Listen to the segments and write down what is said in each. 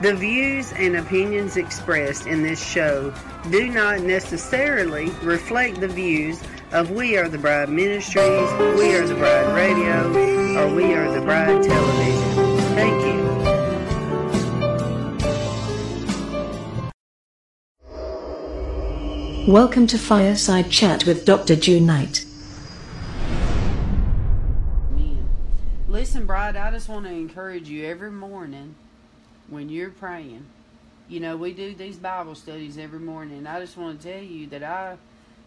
The views and opinions expressed in this show do not necessarily reflect the views of We Are the Bride Ministries, We Are the Bride Radio, or We Are the Bride Television. Thank you. Welcome to Fireside Chat with Dr. June Knight. Listen, Bride, I just want to encourage you every morning when you're praying. You know, we do these Bible studies every morning. I just want to tell you that I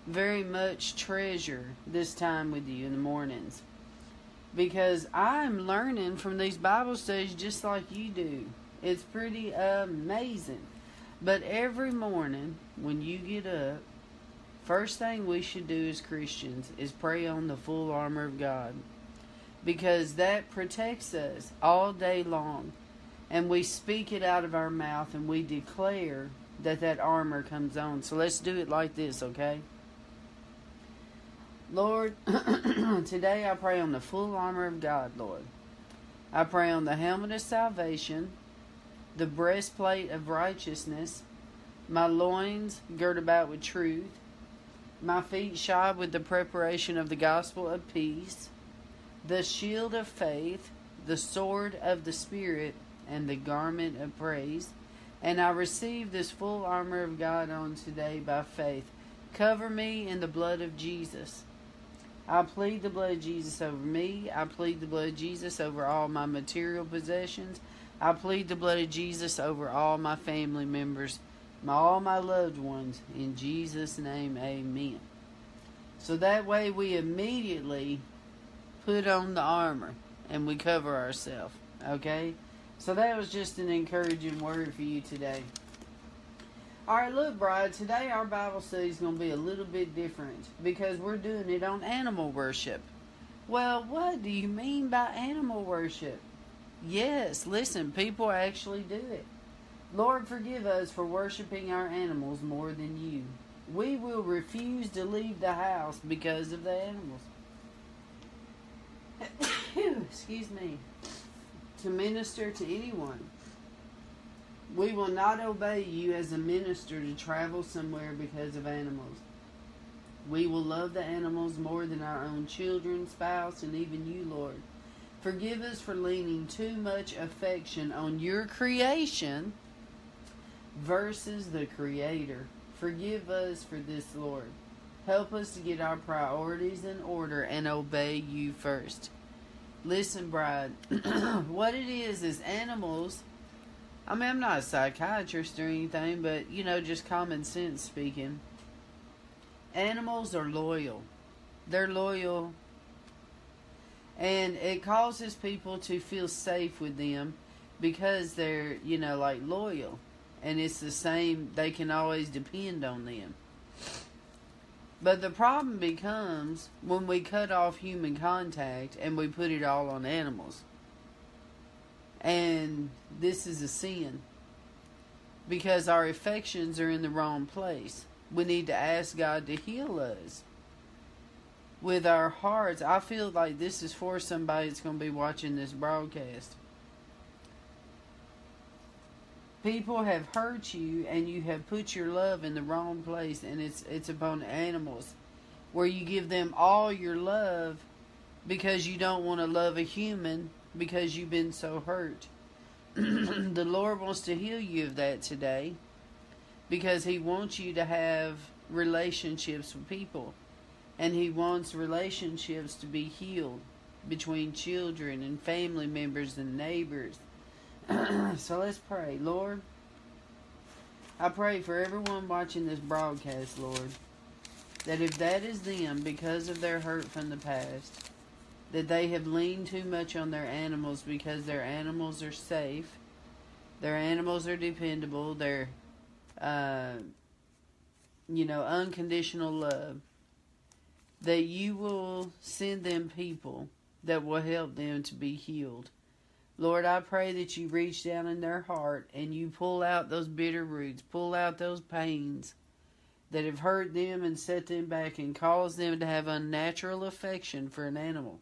very much treasure this time with you in the mornings because I'm learning from these Bible studies just like you do. It's pretty amazing. But every morning when you get up, first thing we should do as Christians is pray on the full armor of God because that protects us all day long. And we speak it out of our mouth and we declare that that armor comes on. So let's do it like this, okay? Lord, today I pray on the full armor of God, Lord. I pray on the helmet of salvation, the breastplate of righteousness, my loins girt about with truth, my feet shod with the preparation of the gospel of peace, the shield of faith, the sword of the Spirit, and the garment of praise. And I receive this full armor of God on today by faith. Cover me in the blood of Jesus. I plead the blood of Jesus over me. I plead the blood of Jesus over all my material possessions. I plead the blood of Jesus over all my family members, my, all my loved ones. In Jesus' name, amen. So that way we immediately put on the armor and we cover ourselves. Okay? So that was just an encouraging word for you today. All right, look, Bride, today our Bible study is going to be a little bit different because we're doing it on animal worship. Well, what do you mean by animal worship? Yes, listen, people actually do it. Lord, forgive us for worshiping our animals more than you. We will refuse to leave the house because of the animals. Excuse me. To minister to anyone. We will not obey you as a minister to travel somewhere because of animals. We will love the animals more than our own children, spouse, and even you, Lord. Forgive us for leaning too much affection on your creation versus the Creator. Forgive us for this, Lord. Help us to get our priorities in order and obey you first. Listen, bride, what it is is animals. I mean, I'm not a psychiatrist or anything, but you know, just common sense speaking. Animals are loyal. They're loyal. And it causes people to feel safe with them because they're, you know, like loyal. And it's the same, they can always depend on them. But the problem becomes when we cut off human contact and we put it all on animals. And this is a sin because our affections are in the wrong place. We need to ask God to heal us with our hearts. I feel like this is for somebody that's going to be watching this broadcast. People have hurt you and you have put your love in the wrong place and it's it's upon animals where you give them all your love because you don't want to love a human because you've been so hurt. the Lord wants to heal you of that today because He wants you to have relationships with people and He wants relationships to be healed between children and family members and neighbors. so let's pray. Lord, I pray for everyone watching this broadcast, Lord, that if that is them because of their hurt from the past, that they have leaned too much on their animals because their animals are safe, their animals are dependable, they're, uh, you know, unconditional love, that you will send them people that will help them to be healed. Lord, I pray that you reach down in their heart and you pull out those bitter roots, pull out those pains that have hurt them and set them back and caused them to have unnatural affection for an animal.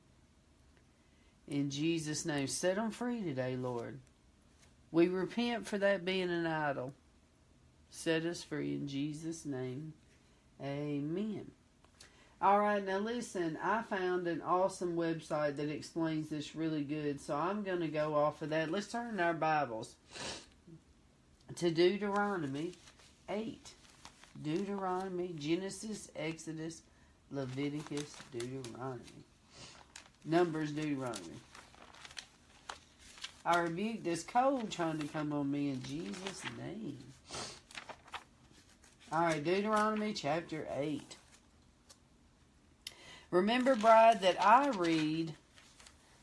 In Jesus' name, set them free today, Lord. We repent for that being an idol. Set us free in Jesus' name. Amen. All right, now listen, I found an awesome website that explains this really good, so I'm going to go off of that. Let's turn our Bibles to Deuteronomy 8. Deuteronomy, Genesis, Exodus, Leviticus, Deuteronomy. Numbers, Deuteronomy. I rebuke this cold trying to come on me in Jesus' name. All right, Deuteronomy chapter 8. Remember, bride, that I read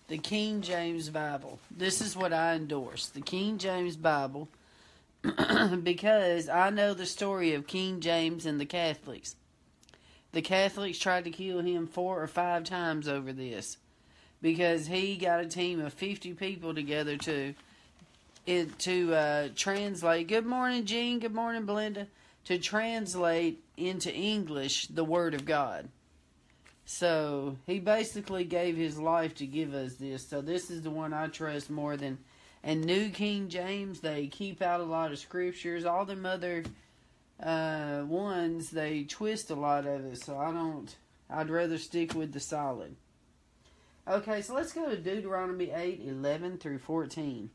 the King James Bible. This is what I endorse the King James Bible because I know the story of King James and the Catholics. The Catholics tried to kill him four or five times over this because he got a team of 50 people together to it to uh, translate. Good morning, Jean. Good morning, Belinda. To translate into English the Word of God. So he basically gave his life to give us this. So this is the one I trust more than. And New King James, they keep out a lot of scriptures. All them other uh, ones, they twist a lot of it. So I don't. I'd rather stick with the solid. Okay, so let's go to Deuteronomy 8 11 through 14.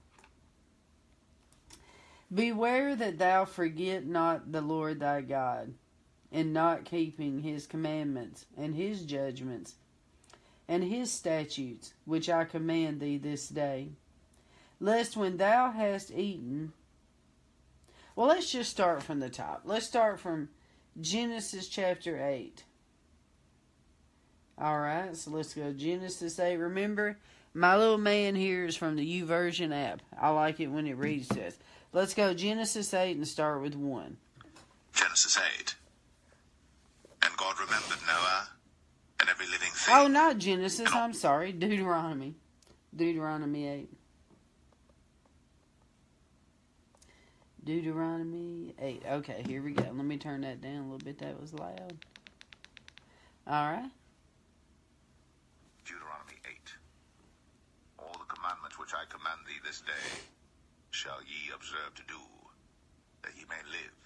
Beware that thou forget not the Lord thy God, in not keeping his commandments, and his judgments, and his statutes, which I command thee this day. Lest when thou hast eaten. Well, let's just start from the top. Let's start from Genesis chapter 8. All right, so let's go Genesis 8. Remember, my little man here is from the YouVersion app. I like it when it reads this. Let's go Genesis 8 and start with 1. Genesis 8. God remembered Noah and every living thing. Oh, not Genesis. I'm sorry. Deuteronomy. Deuteronomy 8. Deuteronomy 8. Okay, here we go. Let me turn that down a little bit. That was loud. All right. Deuteronomy 8. All the commandments which I command thee this day shall ye observe to do, that ye may live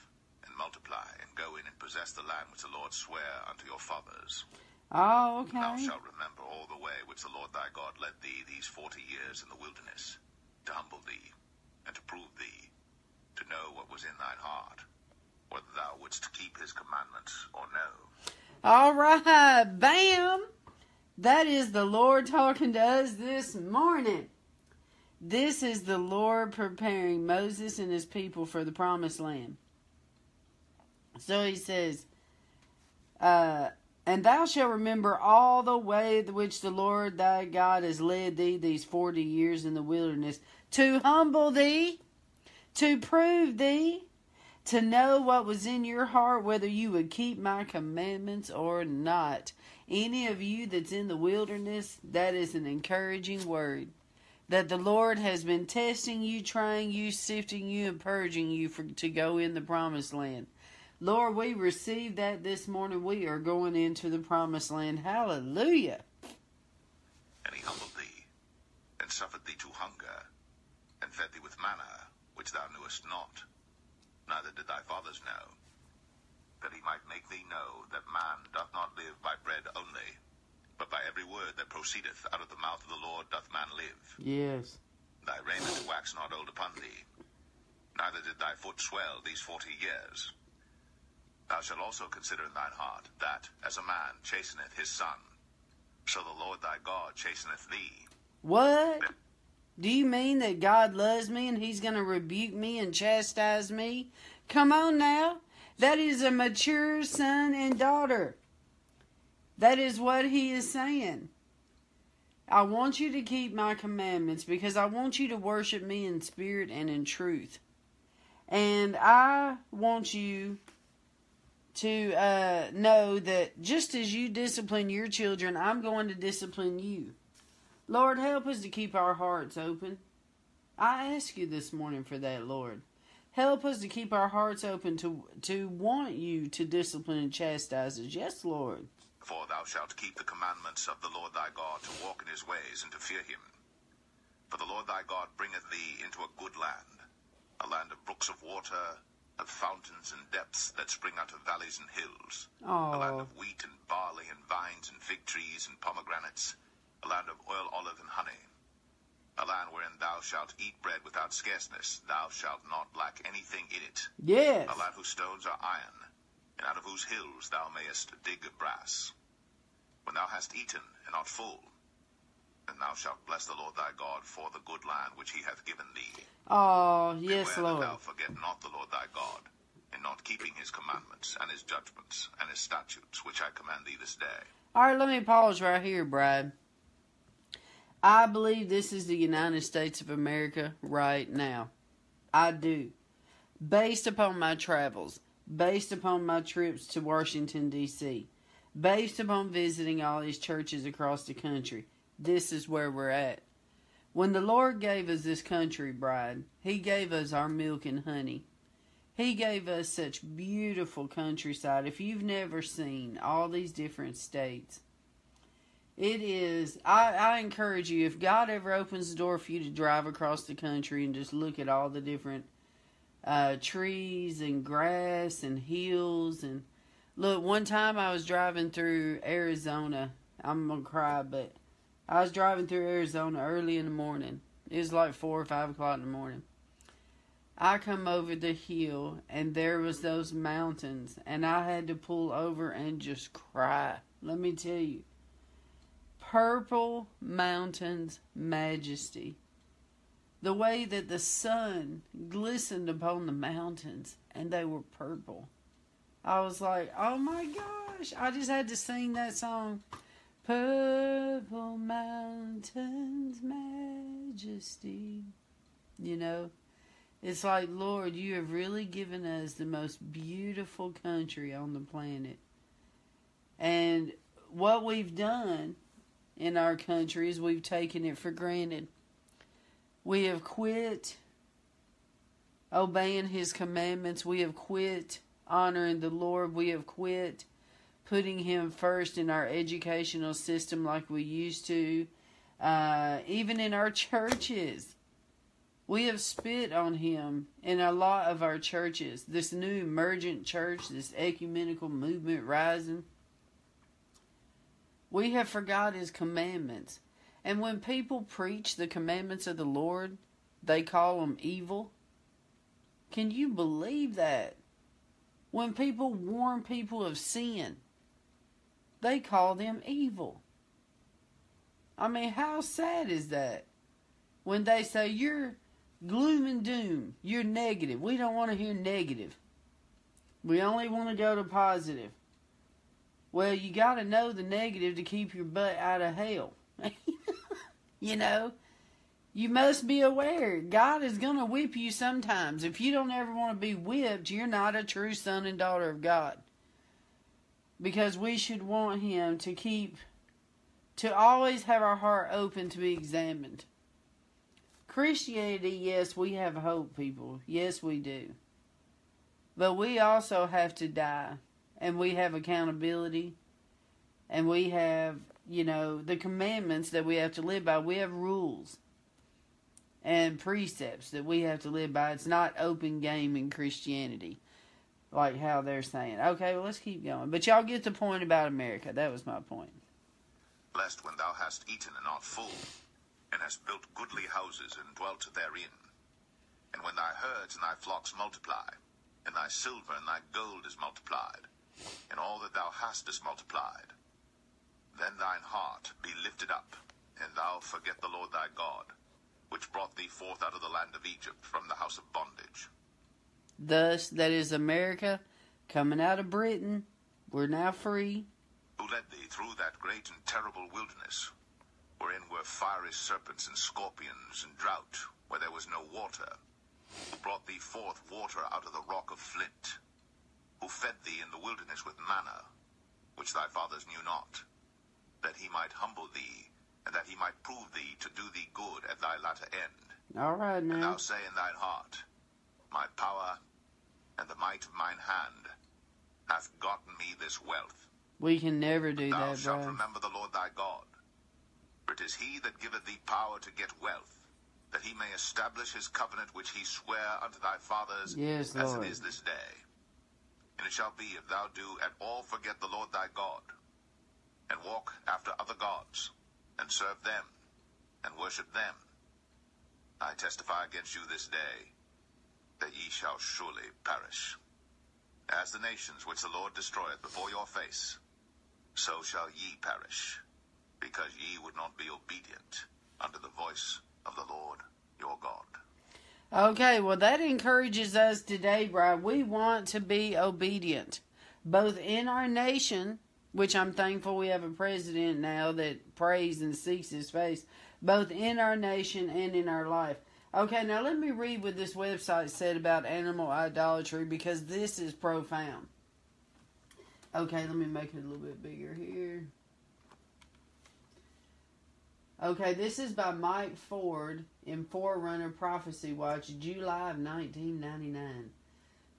and multiply and go in and possess the land which the Lord sware unto your fathers. Oh, okay. Thou shalt remember all the way which the Lord thy God led thee these forty years in the wilderness, to humble thee, and to prove thee, to know what was in thine heart, whether thou wouldst keep his commandments or no. All right, bam. That is the Lord talking to us this morning. This is the Lord preparing Moses and his people for the promised land. So he says, uh, And thou shalt remember all the way which the Lord thy God has led thee these forty years in the wilderness, to humble thee, to prove thee, to know what was in your heart, whether you would keep my commandments or not. Any of you that's in the wilderness, that is an encouraging word. That the Lord has been testing you, trying you, sifting you, and purging you for, to go in the promised land. Lord, we receive that this morning. We are going into the promised land. Hallelujah. And he humbled thee, and suffered thee to hunger, and fed thee with manna, which thou knewest not, neither did thy fathers know, that he might make thee know that man doth not live by bread only, but by every word that proceedeth out of the mouth of the Lord doth man live. Yes. Thy raiment waxed not old upon thee, neither did thy foot swell these forty years. Thou shalt also consider in thine heart that, as a man chasteneth his son, so the Lord thy God chasteneth thee. What? Do you mean that God loves me and He's going to rebuke me and chastise me? Come on now. That is a mature son and daughter. That is what He is saying. I want you to keep my commandments because I want you to worship me in spirit and in truth. And I want you to uh, know that just as you discipline your children, I'm going to discipline you. Lord, help us to keep our hearts open. I ask you this morning for that, Lord. Help us to keep our hearts open to to want you to discipline and chastise us. Yes, Lord. For thou shalt keep the commandments of the Lord thy God to walk in his ways and to fear him. For the Lord thy God bringeth thee into a good land, a land of brooks of water, of fountains and depths that spring out of valleys and hills, a land Oh, of wheat and barley and vines and fig trees and pomegranates, a land of oil, olive, and honey, a land wherein thou shalt eat bread without scarceness, thou shalt not lack anything in it, yes. a land whose stones are iron, and out of whose hills thou mayest dig brass. When thou hast eaten and art full, then thou shalt bless the Lord thy God for the good land which he hath given thee. Oh, yes, Beware Lord. that thou forget not the Lord thy God, in not keeping his commandments and his judgments and his statutes which I command thee this day. All right, let me pause right here, Bride. I believe this is the United States of America right now. I do. Based upon my travels, based upon my trips to Washington, D.C., based upon visiting all these churches across the country, this is where we're at. When the Lord gave us this country, Bride, He gave us our milk and honey. He gave us such beautiful countryside. If you've never seen all these different states, it is. I, I encourage you, if God ever opens the door for you to drive across the country and just look at all the different uh, trees and grass and hills and look. One time I was driving through Arizona. I'm gonna cry, but I was driving through Arizona early in the morning. It was like four or five o'clock in the morning. I come over the hill and there was those mountains and I had to pull over and just cry. Let me tell you. Purple mountains majesty. The way that the sun glistened upon the mountains and they were purple. I was like, "Oh my gosh, I just had to sing that song. Purple mountains majesty." You know, it's like, Lord, you have really given us the most beautiful country on the planet. And what we've done in our country is we've taken it for granted. We have quit obeying His commandments. We have quit honoring the Lord. We have quit putting Him first in our educational system like we used to, uh, even in our churches. We have spit on him in a lot of our churches. This new emergent church, this ecumenical movement rising. We have forgot his commandments. And when people preach the commandments of the Lord, they call them evil. Can you believe that? When people warn people of sin, they call them evil. I mean, how sad is that? When they say you're gloom and doom. You're negative. We don't want to hear negative. We only want to go to positive. Well, you got to know the negative to keep your butt out of hell. you know, you must be aware God is going to whip you sometimes. If you don't ever want to be whipped, you're not a true son and daughter of God. Because we should want Him to keep, to always have our heart open to be examined. Christianity, yes, we have hope, people. Yes, we do. But we also have to die, and we have accountability, and we have, you know, the commandments that we have to live by. We have rules and precepts that we have to live by. It's not open game in Christianity, like how they're saying. Okay, well, let's keep going. But y'all get the point about America. That was my point. Lest when thou hast eaten and art full, and hast built goodly houses and dwelt therein, and when thy herds and thy flocks multiply, and thy silver and thy gold is multiplied, and all that thou hast is multiplied, then thine heart be lifted up, and thou forget the Lord thy God, which brought thee forth out of the land of Egypt from the house of bondage. Thus, that is America coming out of Britain. We're now free. Who led thee through that great and terrible wilderness, wherein were fiery serpents and scorpions and drought, where there was no water, who brought thee forth water out of the rock of flint, who fed thee in the wilderness with manna, which thy fathers knew not, that he might humble thee and that he might prove thee to do thee good at thy latter end. All right now. And thou say in thine heart, My power and the might of mine hand hath gotten me this wealth. We can never do thou that, shalt bro. remember the Lord thy God. For it is he that giveth thee power to get wealth, that he may establish his covenant which he sware unto thy fathers, Yes, as Lord. it is this day. And it shall be, if thou do at all forget the Lord thy God, and walk after other gods, and serve them, and worship them, I testify against you this day, that ye shall surely perish. As the nations which the Lord destroyeth before your face, so shall ye perish, because ye would not be obedient unto the voice of the Lord your God. Okay, well, that encourages us today, Bride. We want to be obedient, both in our nation, which I'm thankful we have a president now that prays and seeks his face, both in our nation and in our life. Okay, now let me read what this website said about animal idolatry because this is profound. Okay, let me make it a little bit bigger here. Okay, this is by Mike Ford in Forerunner Prophecy Watch, July of 1999.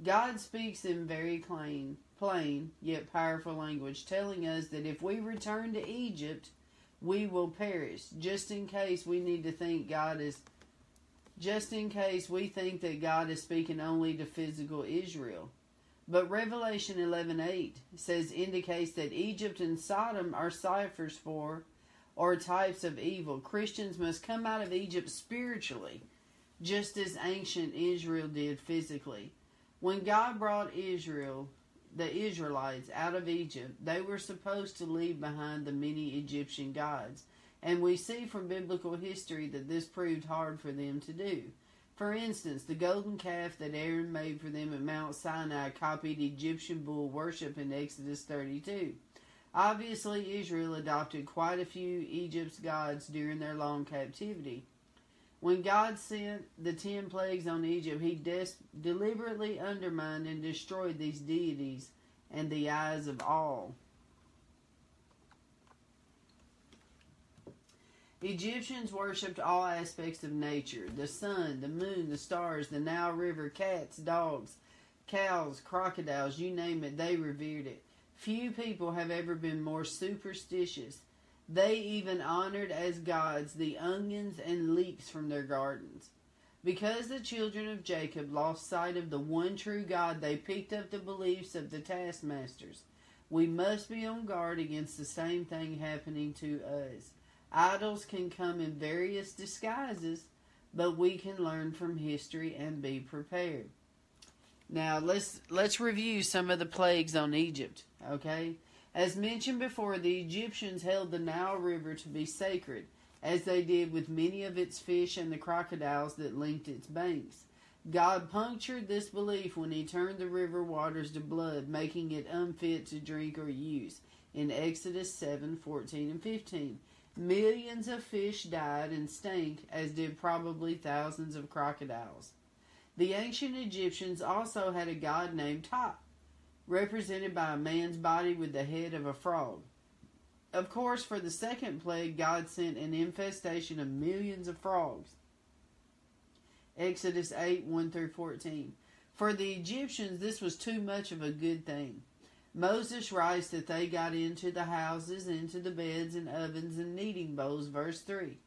God speaks in very plain, plain yet powerful language, telling us that if we return to Egypt, we will perish. Just in case we need to think God is, just in case we think that God is speaking only to physical Israel. But Revelation 11:8 says indicates that Egypt and Sodom are ciphers for or types of evil. Christians must come out of Egypt spiritually, just as ancient Israel did physically. When God brought Israel, the Israelites, out of Egypt, they were supposed to leave behind the many Egyptian gods. And we see from biblical history that this proved hard for them to do. For instance, the golden calf that Aaron made for them at Mount Sinai copied Egyptian bull worship in Exodus 32. Obviously, Israel adopted quite a few Egypt's gods during their long captivity. When God sent the ten plagues on Egypt, he des- deliberately undermined and destroyed these deities and the eyes of all. Egyptians worshipped all aspects of nature the sun, the moon, the stars, the Nile River, cats, dogs, cows, crocodiles, you name it, they revered it. Few people have ever been more superstitious. They even honored as gods the onions and leeks from their gardens. Because the children of Jacob lost sight of the one true God, they picked up the beliefs of the taskmasters. We must be on guard against the same thing happening to us. Idols can come in various disguises, but we can learn from history and be prepared. Now let's let's review some of the plagues on Egypt, okay? As mentioned before, the Egyptians held the Nile River to be sacred, as they did with many of its fish and the crocodiles that linked its banks. God punctured this belief when he turned the river waters to blood, making it unfit to drink or use. In Exodus 7 14 and 15. Millions of fish died and stank, as did probably thousands of crocodiles. The ancient Egyptians also had a god named Top, represented by a man's body with the head of a frog. Of course, for the second plague, God sent an infestation of millions of frogs. Exodus 8 1 through 14. For the Egyptians, this was too much of a good thing. Moses writes that they got into the houses, into the beds and ovens and kneading bowls, verse 3.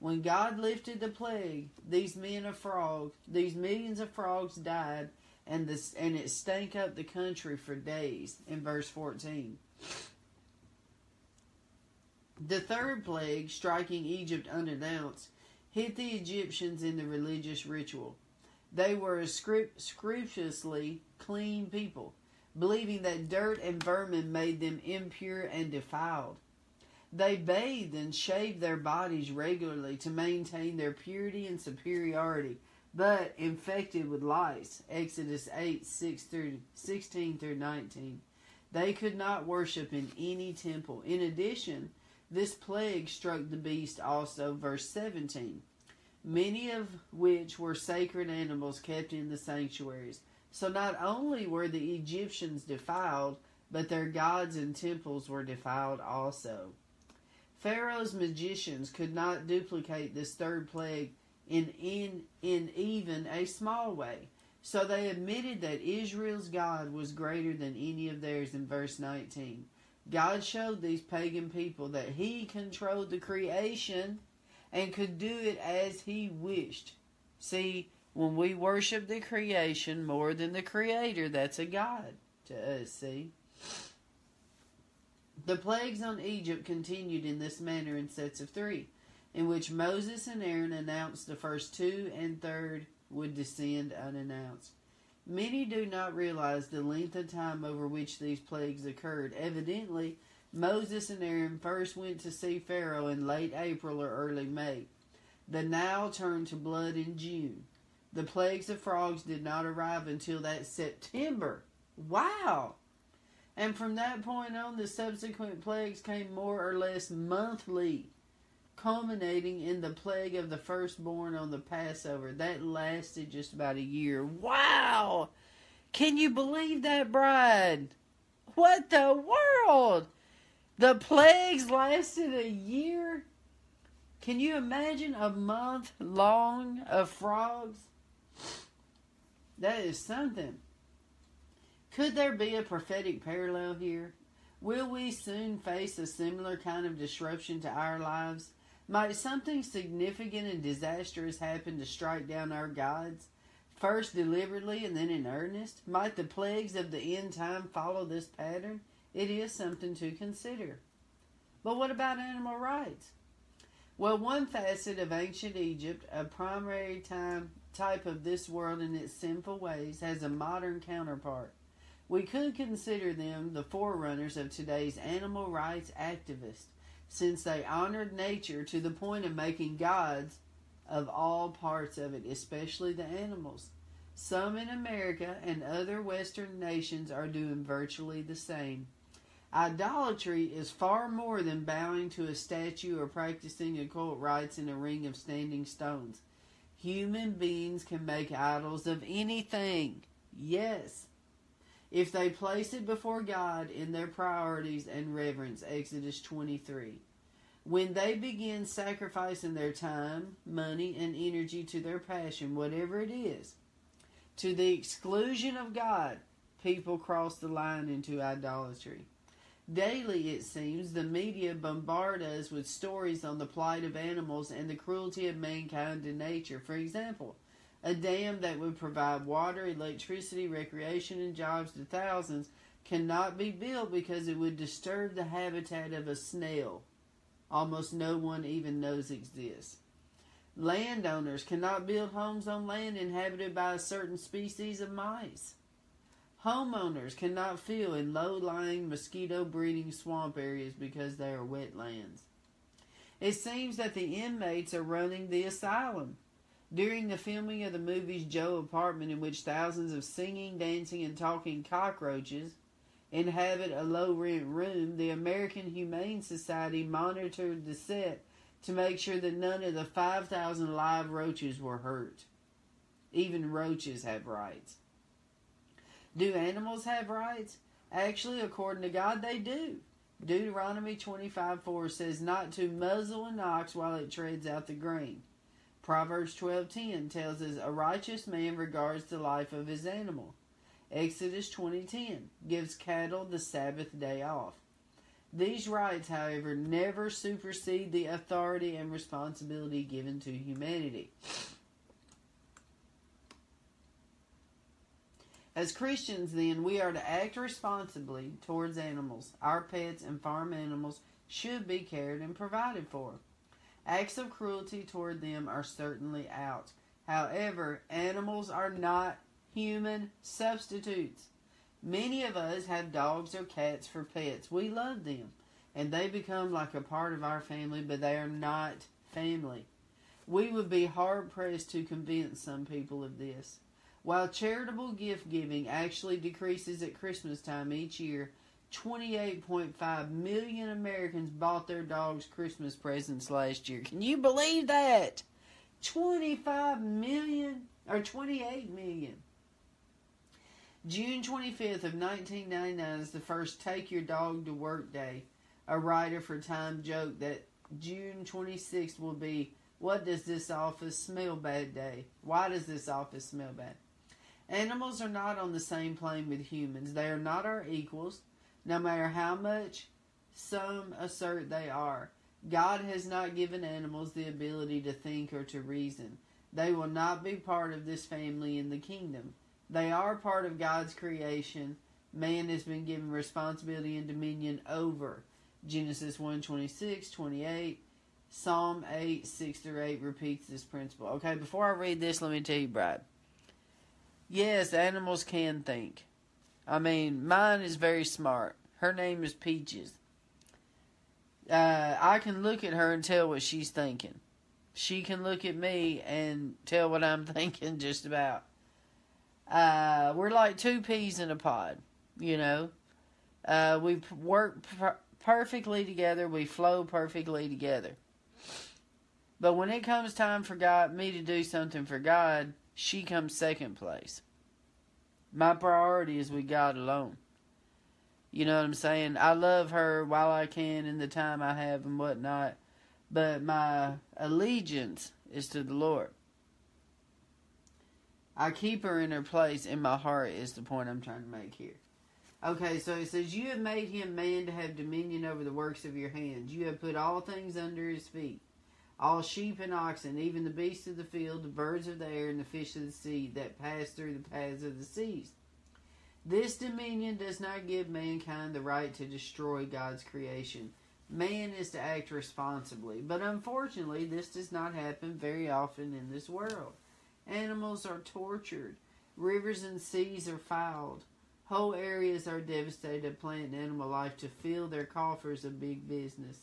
When God lifted the plague, these men of frogs, these millions of frogs died, and this and it stank up the country for days. In verse 14. The third plague, striking Egypt unannounced, hit the Egyptians in the religious ritual. They were a scrupulously clean people, believing that dirt and vermin made them impure and defiled. They bathed and shaved their bodies regularly to maintain their purity and superiority, but infected with lice. Exodus 8 6 through 16 through 19. They could not worship in any temple. In addition, this plague struck the beast also, verse 17, many of which were sacred animals kept in the sanctuaries. So not only were the Egyptians defiled, but their gods and temples were defiled also. Pharaoh's magicians could not duplicate this third plague in, in, in even a small way. So they admitted that Israel's God was greater than any of theirs in verse 19. God showed these pagan people that He controlled the creation and could do it as He wished. See, when we worship the creation more than the Creator, that's a God to us, see? The plagues on Egypt continued in this manner in sets of three, in which Moses and Aaron announced the first two and third would descend unannounced. Many do not realize the length of time over which these plagues occurred. Evidently, Moses and Aaron first went to see Pharaoh in late April or early May. The Nile turned to blood in June. The plagues of frogs did not arrive until that September. Wow! And from that point on, the subsequent plagues came more or less monthly culminating in the plague of the firstborn on the Passover. That lasted just about a year. Wow! Can you believe that, bride? What the world? The plagues lasted a year? Can you imagine a month long of frogs? That is something. Could there be a prophetic parallel here? Will we soon face a similar kind of disruption to our lives? Might something significant and disastrous happen to strike down our gods? First deliberately and then in earnest? Might the plagues of the end time follow this pattern? It is something to consider. But what about animal rights? Well, one facet of ancient Egypt, a primary time type of this world in its sinful ways, has a modern counterpart. We could consider them the forerunners of today's animal rights activists since they honored nature to the point of making gods of all parts of it, especially the animals. Some in America and other Western nations are doing virtually the same. Idolatry is far more than bowing to a statue or practicing occult rites in a ring of standing stones. Human beings can make idols of anything. Yes, if they place it before God in their priorities and reverence. Exodus 23. When they begin sacrificing their time, money, and energy to their passion, whatever it is, to the exclusion of God, people cross the line into idolatry. Daily, it seems, the media bombard us with stories on the plight of animals and the cruelty of mankind to nature. For example, a dam that would provide water, electricity, recreation, and jobs to thousands cannot be built because it would disturb the habitat of a snail. Almost no one even knows exists. Landowners cannot build homes on land inhabited by a certain species of mice. Homeowners cannot fill in low lying mosquito breeding swamp areas because they are wetlands. It seems that the inmates are running the asylum. During the filming of the movie's Joe apartment, in which thousands of singing, dancing, and talking cockroaches inhabit a low rent room, the American Humane Society monitored the set to make sure that none of the 5,000 live roaches were hurt. Even roaches have rights. Do animals have rights? Actually, according to God, they do. Deuteronomy 25 4 says, Not to muzzle an ox while it treads out the grain. Proverbs 12:10 tells us a righteous man regards the life of his animal. Exodus 20:10 gives cattle the Sabbath day off. These rights, however, never supersede the authority and responsibility given to humanity. As Christians, then, we are to act responsibly towards animals. Our pets and farm animals should be cared and provided for. Acts of cruelty toward them are certainly out. However, animals are not human substitutes. Many of us have dogs or cats for pets. We love them, and they become like a part of our family, but they are not family. We would be hard pressed to convince some people of this. While charitable gift giving actually decreases at Christmas time each year, 28.5 million Americans bought their dogs Christmas presents last year. Can you believe that? 25 million or 28 million. June 25th of 1999 is the first Take Your Dog to Work Day. A writer for Time joked that June 26th will be What Does This Office Smell Bad Day? Why does this office smell bad? Animals are not on the same plane with humans. They are not our equals, no matter how much some assert they are. God has not given animals the ability to think or to reason. They will not be part of this family in the kingdom. They are part of God's creation. Man has been given responsibility and dominion over. Genesis 1 26, 28. Psalm 8, 6 through 8 repeats this principle. Okay, before I read this, let me tell you, Bride. Yes, animals can think. I mean, mine is very smart. Her name is Peaches. Uh, I can look at her and tell what she's thinking. She can look at me and tell what I'm thinking just about. Uh, we're like two peas in a pod, you know. Uh, we work per- perfectly together. We flow perfectly together. But when it comes time for God, me to do something for God, she comes second place. My priority is with God alone. You know what I'm saying? I love her while I can in the time I have and whatnot, but my allegiance is to the Lord. I keep her in her place in my heart, is the point I'm trying to make here. Okay, so it says, You have made him man to have dominion over the works of your hands. You have put all things under his feet all sheep and oxen, even the beasts of the field, the birds of the air, and the fish of the sea that pass through the paths of the seas. This dominion does not give mankind the right to destroy God's creation. Man is to act responsibly, but unfortunately, this does not happen very often in this world. Animals are tortured, rivers and seas are fouled, whole areas are devastated, of plant and animal life to fill their coffers of big business.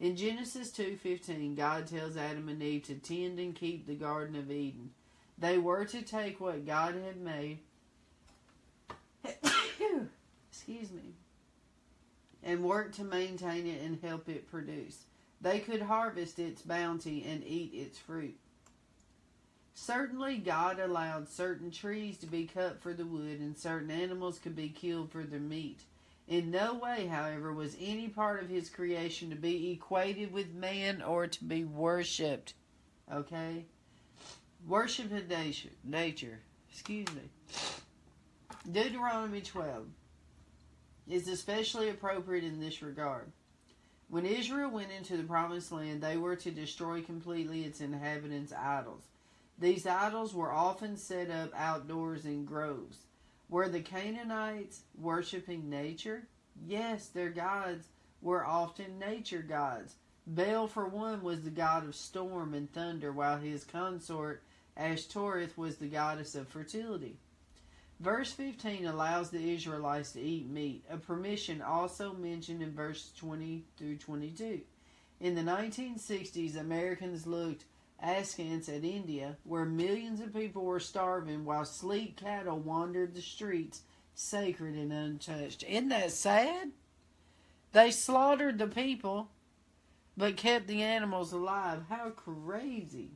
In Genesis 2:15, God tells Adam and Eve to tend and keep the garden of Eden. They were to take what God had made excuse me and work to maintain it and help it produce. They could harvest its bounty and eat its fruit. Certainly, God allowed certain trees to be cut for the wood and certain animals could be killed for their meat. In no way, however, was any part of his creation to be equated with man or to be worshipped. Okay? Worship of nature. nature. Excuse me. Deuteronomy 12 is especially appropriate in this regard. When Israel went into the promised land, they were to destroy completely its inhabitants' idols. These idols were often set up outdoors in groves. Were the Canaanites worshiping nature? Yes, their gods were often nature gods. Baal, for one, was the god of storm and thunder, while his consort Ashtoreth was the goddess of fertility. Verse 15 allows the Israelites to eat meat, a permission also mentioned in verses 20 through 22. In the 1960s, Americans looked askance at India, where millions of people were starving while sleek cattle wandered the streets, sacred and untouched. Isn't that sad? They slaughtered the people, but kept the animals alive. How crazy!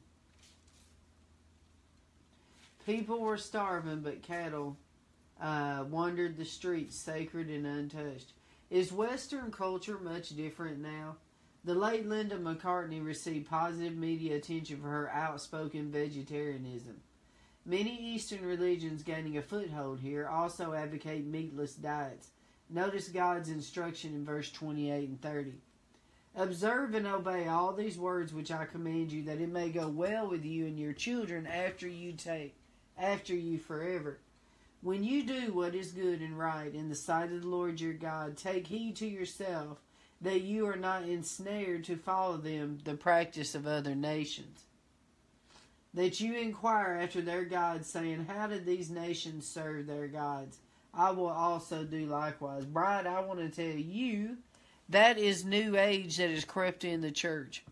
People were starving, but cattle uh, wandered the streets, sacred and untouched. Is Western culture much different now? The late Linda McCartney received positive media attention for her outspoken vegetarianism. Many Eastern religions gaining a foothold here also advocate meatless diets. Notice God's instruction in verse 28 and 30. Observe and obey all these words which I command you, that it may go well with you and your children after you take after you forever. When you do what is good and right in the sight of the Lord your God, take heed to yourself that you are not ensnared to follow them the practice of other nations. That you inquire after their gods, saying, How did these nations serve their gods? I will also do likewise. Bride, I want to tell you that is new age that has crept in the church.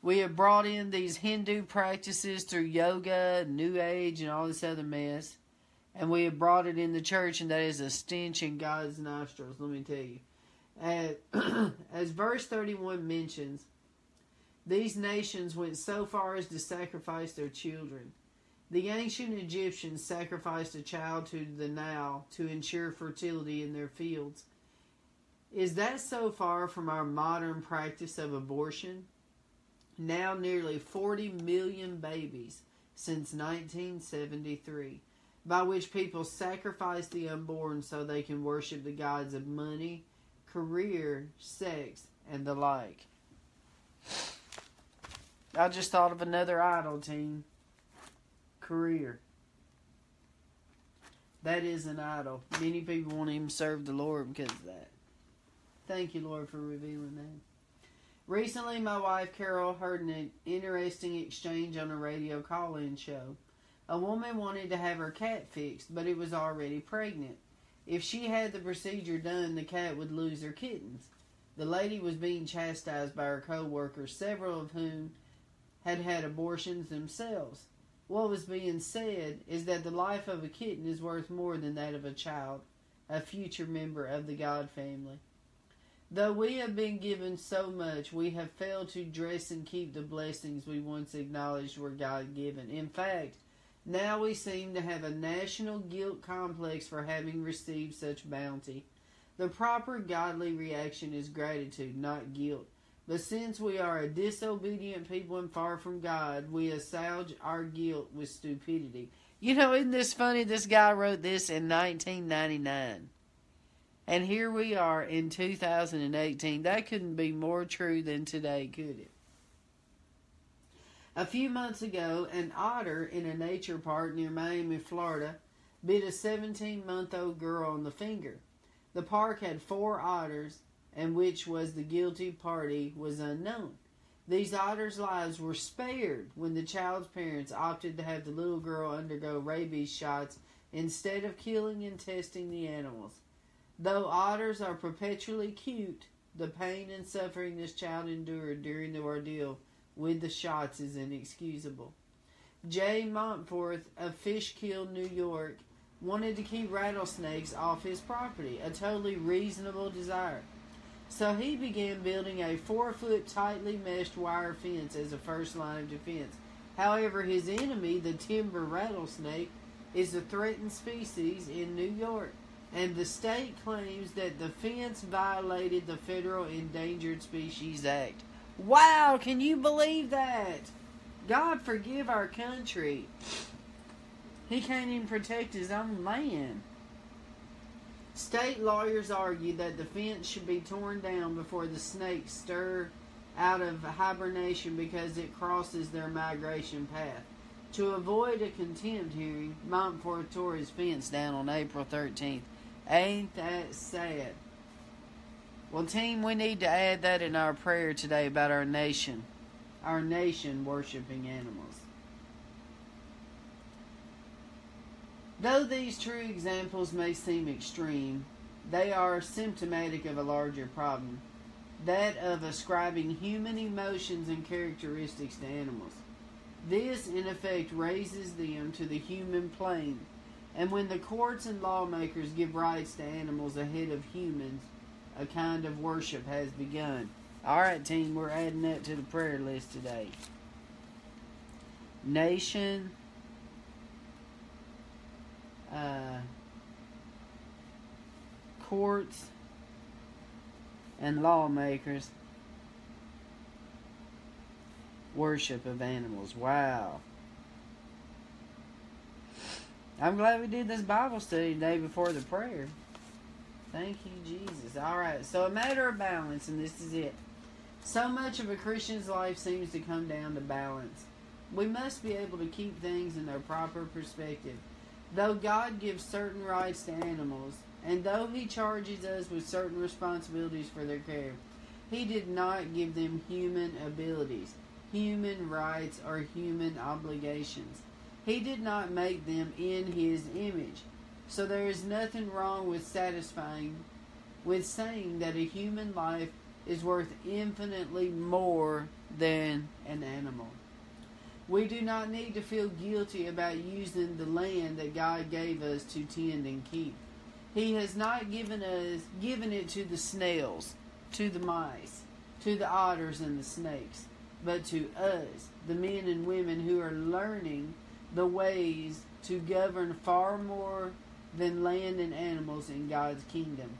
We have brought in these Hindu practices through yoga, New Age, and all this other mess. And we have brought it in the church, and that is a stench in God's nostrils, let me tell you. As, as verse 31 mentions, these nations went so far as to sacrifice their children. The ancient Egyptians sacrificed a child to the Nile to ensure fertility in their fields. Is that so far from our modern practice of abortion? Now, nearly 40 million babies since 1973, by which people sacrifice the unborn so they can worship the gods of money, career, sex, and the like. I just thought of another idol team career. That is an idol. Many people won't even serve the Lord because of that. Thank you, Lord, for revealing that. Recently, my wife Carol heard an interesting exchange on a radio call in show. A woman wanted to have her cat fixed, but it was already pregnant. If she had the procedure done, the cat would lose her kittens. The lady was being chastised by her co workers, several of whom had had abortions themselves. What was being said is that the life of a kitten is worth more than that of a child, a future member of the God family. Though we have been given so much, we have failed to dress and keep the blessings we once acknowledged were God given. In fact, now we seem to have a national guilt complex for having received such bounty. The proper godly reaction is gratitude, not guilt. But since we are a disobedient people and far from God, we assuage our guilt with stupidity. You know, isn't this funny? This guy wrote this in 1999. And here we are in 2018. That couldn't be more true than today, could it? A few months ago, an otter in a nature park near Miami, Florida, bit a 17 month old girl on the finger. The park had four otters, and which was the guilty party was unknown. These otters' lives were spared when the child's parents opted to have the little girl undergo rabies shots instead of killing and testing the animals. Though otters are perpetually cute, the pain and suffering this child endured during the ordeal with the shots is inexcusable. Jay Montforth of Fishkill, New York, wanted to keep rattlesnakes off his property, a totally reasonable desire. So he began building a four foot tightly meshed wire fence as a first line of defense. However, his enemy, the timber rattlesnake, is a threatened species in New York and the state claims that the fence violated the Federal Endangered Species Act. Wow, can you believe that? God forgive our country. He can't even protect his own land. State lawyers argue that the fence should be torn down before the snakes stir out of hibernation because it crosses their migration path. To avoid a contempt hearing, Montfort tore his fence down on April 13th. Ain't that sad? Well, team, we need to add that in our prayer today about our nation. Our nation worshiping animals. Though these true examples may seem extreme, they are symptomatic of a larger problem that of ascribing human emotions and characteristics to animals. This, in effect, raises them to the human plane and when the courts and lawmakers give rights to animals ahead of humans, a kind of worship has begun. All right, team, we're adding that to the prayer list today. Nation, uh, courts, and lawmakers worship of animals. Wow. I'm glad we did this Bible study the day before the prayer. Thank you, Jesus. All right, so a matter of balance, and this is it. So much of a Christian's life seems to come down to balance. We must be able to keep things in their proper perspective. Though God gives certain rights to animals, and though He charges us with certain responsibilities for their care, He did not give them human abilities, human rights, or human obligations. He did not make them in his image. So there is nothing wrong with satisfying, with saying that a human life is worth infinitely more than an animal. We do not need to feel guilty about using the land that God gave us to tend and keep. He has not given us given it to the snails, to the mice, to the otters and the snakes, but to us, the men and women who are learning the ways to govern far more than land and animals in God's kingdom.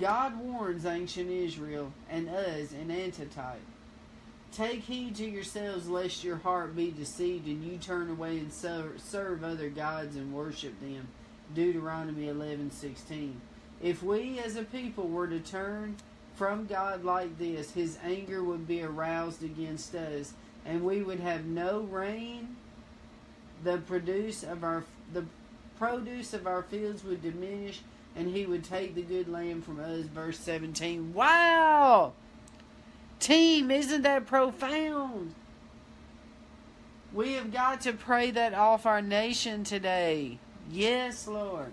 God warns ancient Israel and us in antitype. Take heed to yourselves lest your heart be deceived and you turn away and serve other gods and worship them. Deuteronomy 11:16. If we as a people were to turn from God like this, his anger would be aroused against us and we would have no rain the produce of our the produce of our fields would diminish and he would take the good land from us. Verse 17 wow! Team isn't that profound? We have got to pray that off our nation today. Yes lord.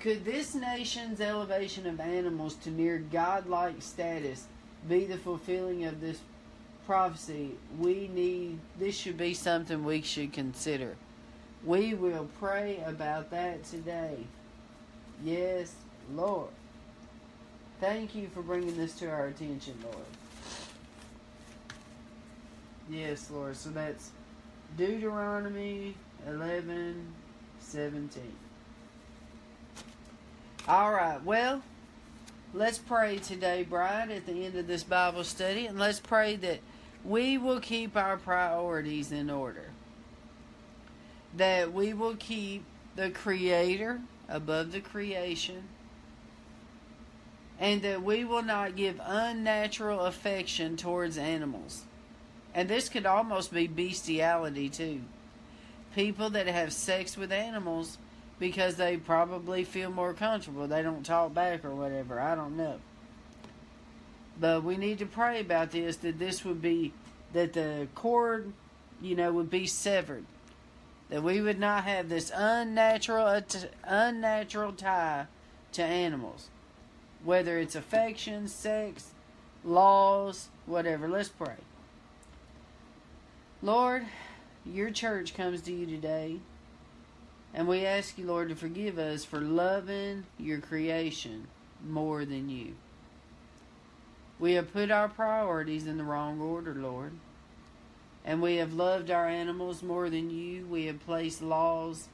Could this nation's elevation of animals to near godlike status be the fulfilling of this prophecy, we need, this should be something we should consider. We will pray about that today. Yes, Lord. Thank you for bringing this to our attention, Lord. Yes, Lord. So that's Deuteronomy 11 17. All right. Well, let's pray today, Bride, at the end of this Bible study, and let's pray that we will keep our priorities in order. That we will keep the Creator above the creation. And that we will not give unnatural affection towards animals. And this could almost be bestiality, too. People that have sex with animals because they probably feel more comfortable. They don't talk back or whatever. I don't know. But we need to pray about this that this would be, that the cord, you know, would be severed. That we would not have this unnatural, unnatural tie to animals. Whether it's affection, sex, laws, whatever. Let's pray. Lord, your church comes to you today. And we ask you, Lord, to forgive us for loving your creation more than you. We have put our priorities in the wrong order, Lord. And we have loved our animals more than you. We have placed laws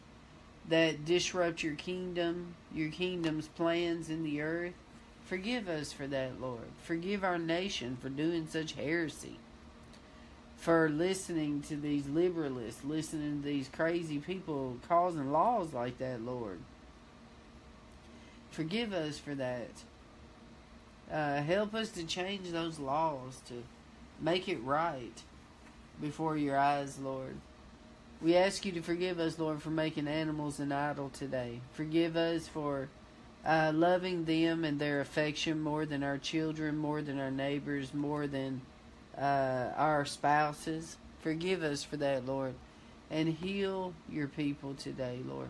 that disrupt your kingdom, your kingdom's plans in the earth. Forgive us for that, Lord. Forgive our nation for doing such heresy. For listening to these liberalists, listening to these crazy people causing laws like that, Lord. Forgive us for that. Uh, help us to change those laws to make it right before your eyes, Lord. We ask you to forgive us, Lord, for making animals an idol today. Forgive us for uh, loving them and their affection more than our children, more than our neighbors, more than uh, our spouses. Forgive us for that, Lord. And heal your people today, Lord.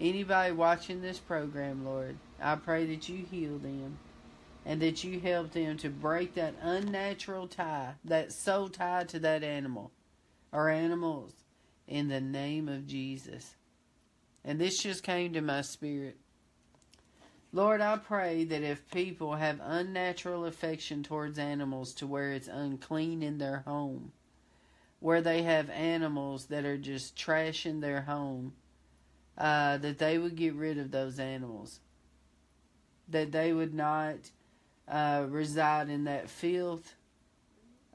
Anybody watching this program, Lord, I pray that you heal them and that you help them to break that unnatural tie, that soul tie to that animal or animals in the name of Jesus. And this just came to my spirit. Lord, I pray that if people have unnatural affection towards animals to where it's unclean in their home, where they have animals that are just trashing their home, uh, that they would get rid of those animals. That they would not uh, reside in that filth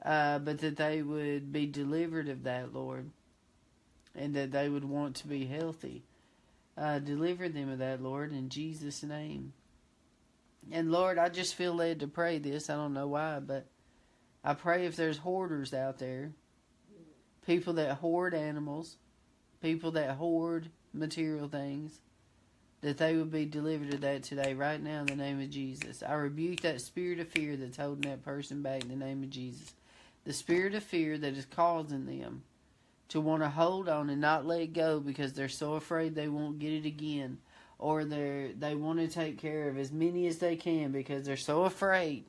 uh, but that they would be delivered of that, Lord, and that they would want to be healthy. Uh, deliver them of that, Lord, in Jesus' name. And Lord, I just feel led to pray this. I don't know why, but I pray if there's hoarders out there, people that hoard animals, people that hoard material things, that they would be delivered of that today, right now, in the name of Jesus. I rebuke that spirit of fear that's holding that person back in the name of Jesus. The spirit of fear that is causing them to want to hold on and not let go because they're so afraid they won't get it again, or they they want to take care of as many as they can because they're so afraid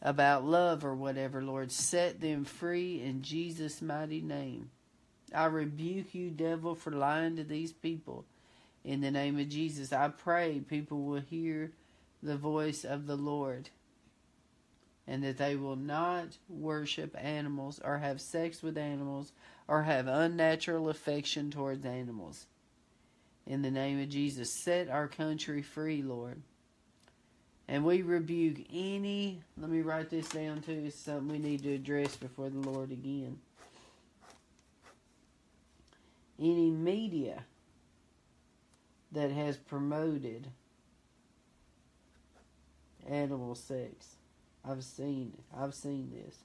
about love or whatever. Lord, set them free in Jesus' mighty name. I rebuke you, devil, for lying to these people in the name of Jesus, I pray people will hear the voice of the Lord and that they will not worship animals or have sex with animals or have unnatural affection towards animals. In the name of Jesus, set our country free, Lord. And we rebuke any, let me write this down too, it's something we need to address before the Lord again. Any media that has promoted animal sex. I've seen. I've seen this.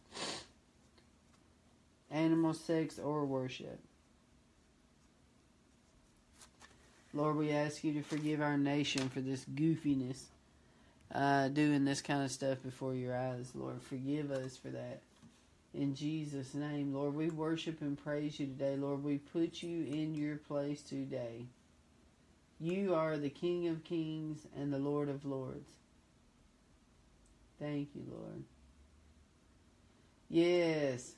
Animal sex or worship. Lord, we ask you to forgive our nation for this goofiness, uh, doing this kind of stuff before your eyes. Lord, forgive us for that. In Jesus' name, Lord, we worship and praise you today. Lord, we put you in your place today. You are the King of kings and the Lord of lords. Thank you, Lord. Yes.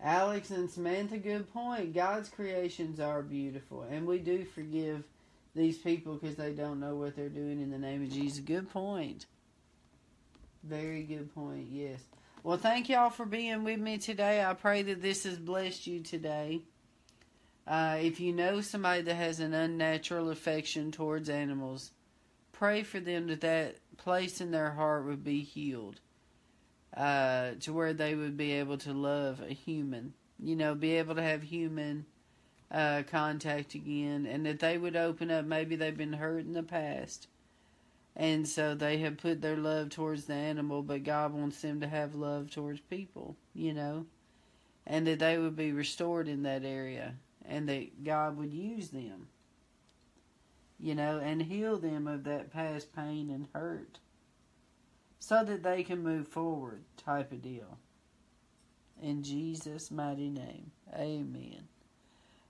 Alex and Samantha, good point. God's creations are beautiful, and we do forgive these people because they don't know what they're doing in the name of Jesus. Good point. Very good point, yes. Well, thank y'all for being with me today. I pray that this has blessed you today. Uh, if you know somebody that has an unnatural affection towards animals, pray for them that that place in their heart would be healed, uh, to where they would be able to love a human. You know, be able to have human uh, contact again, and that they would open up. Maybe they've been hurt in the past, and so they have put their love towards the animal, but God wants them to have love towards people. You know, and that they would be restored in that area and that God would use them, you know, and heal them of that past pain and hurt so that they can move forward, type of deal. In Jesus' mighty name, amen.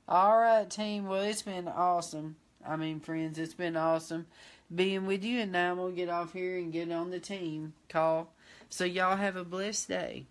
All right, team. Well, it's been awesome. I mean, friends, it's been awesome being with you. And now I'm going to get off here and get on the team call. So, y'all have a blessed day.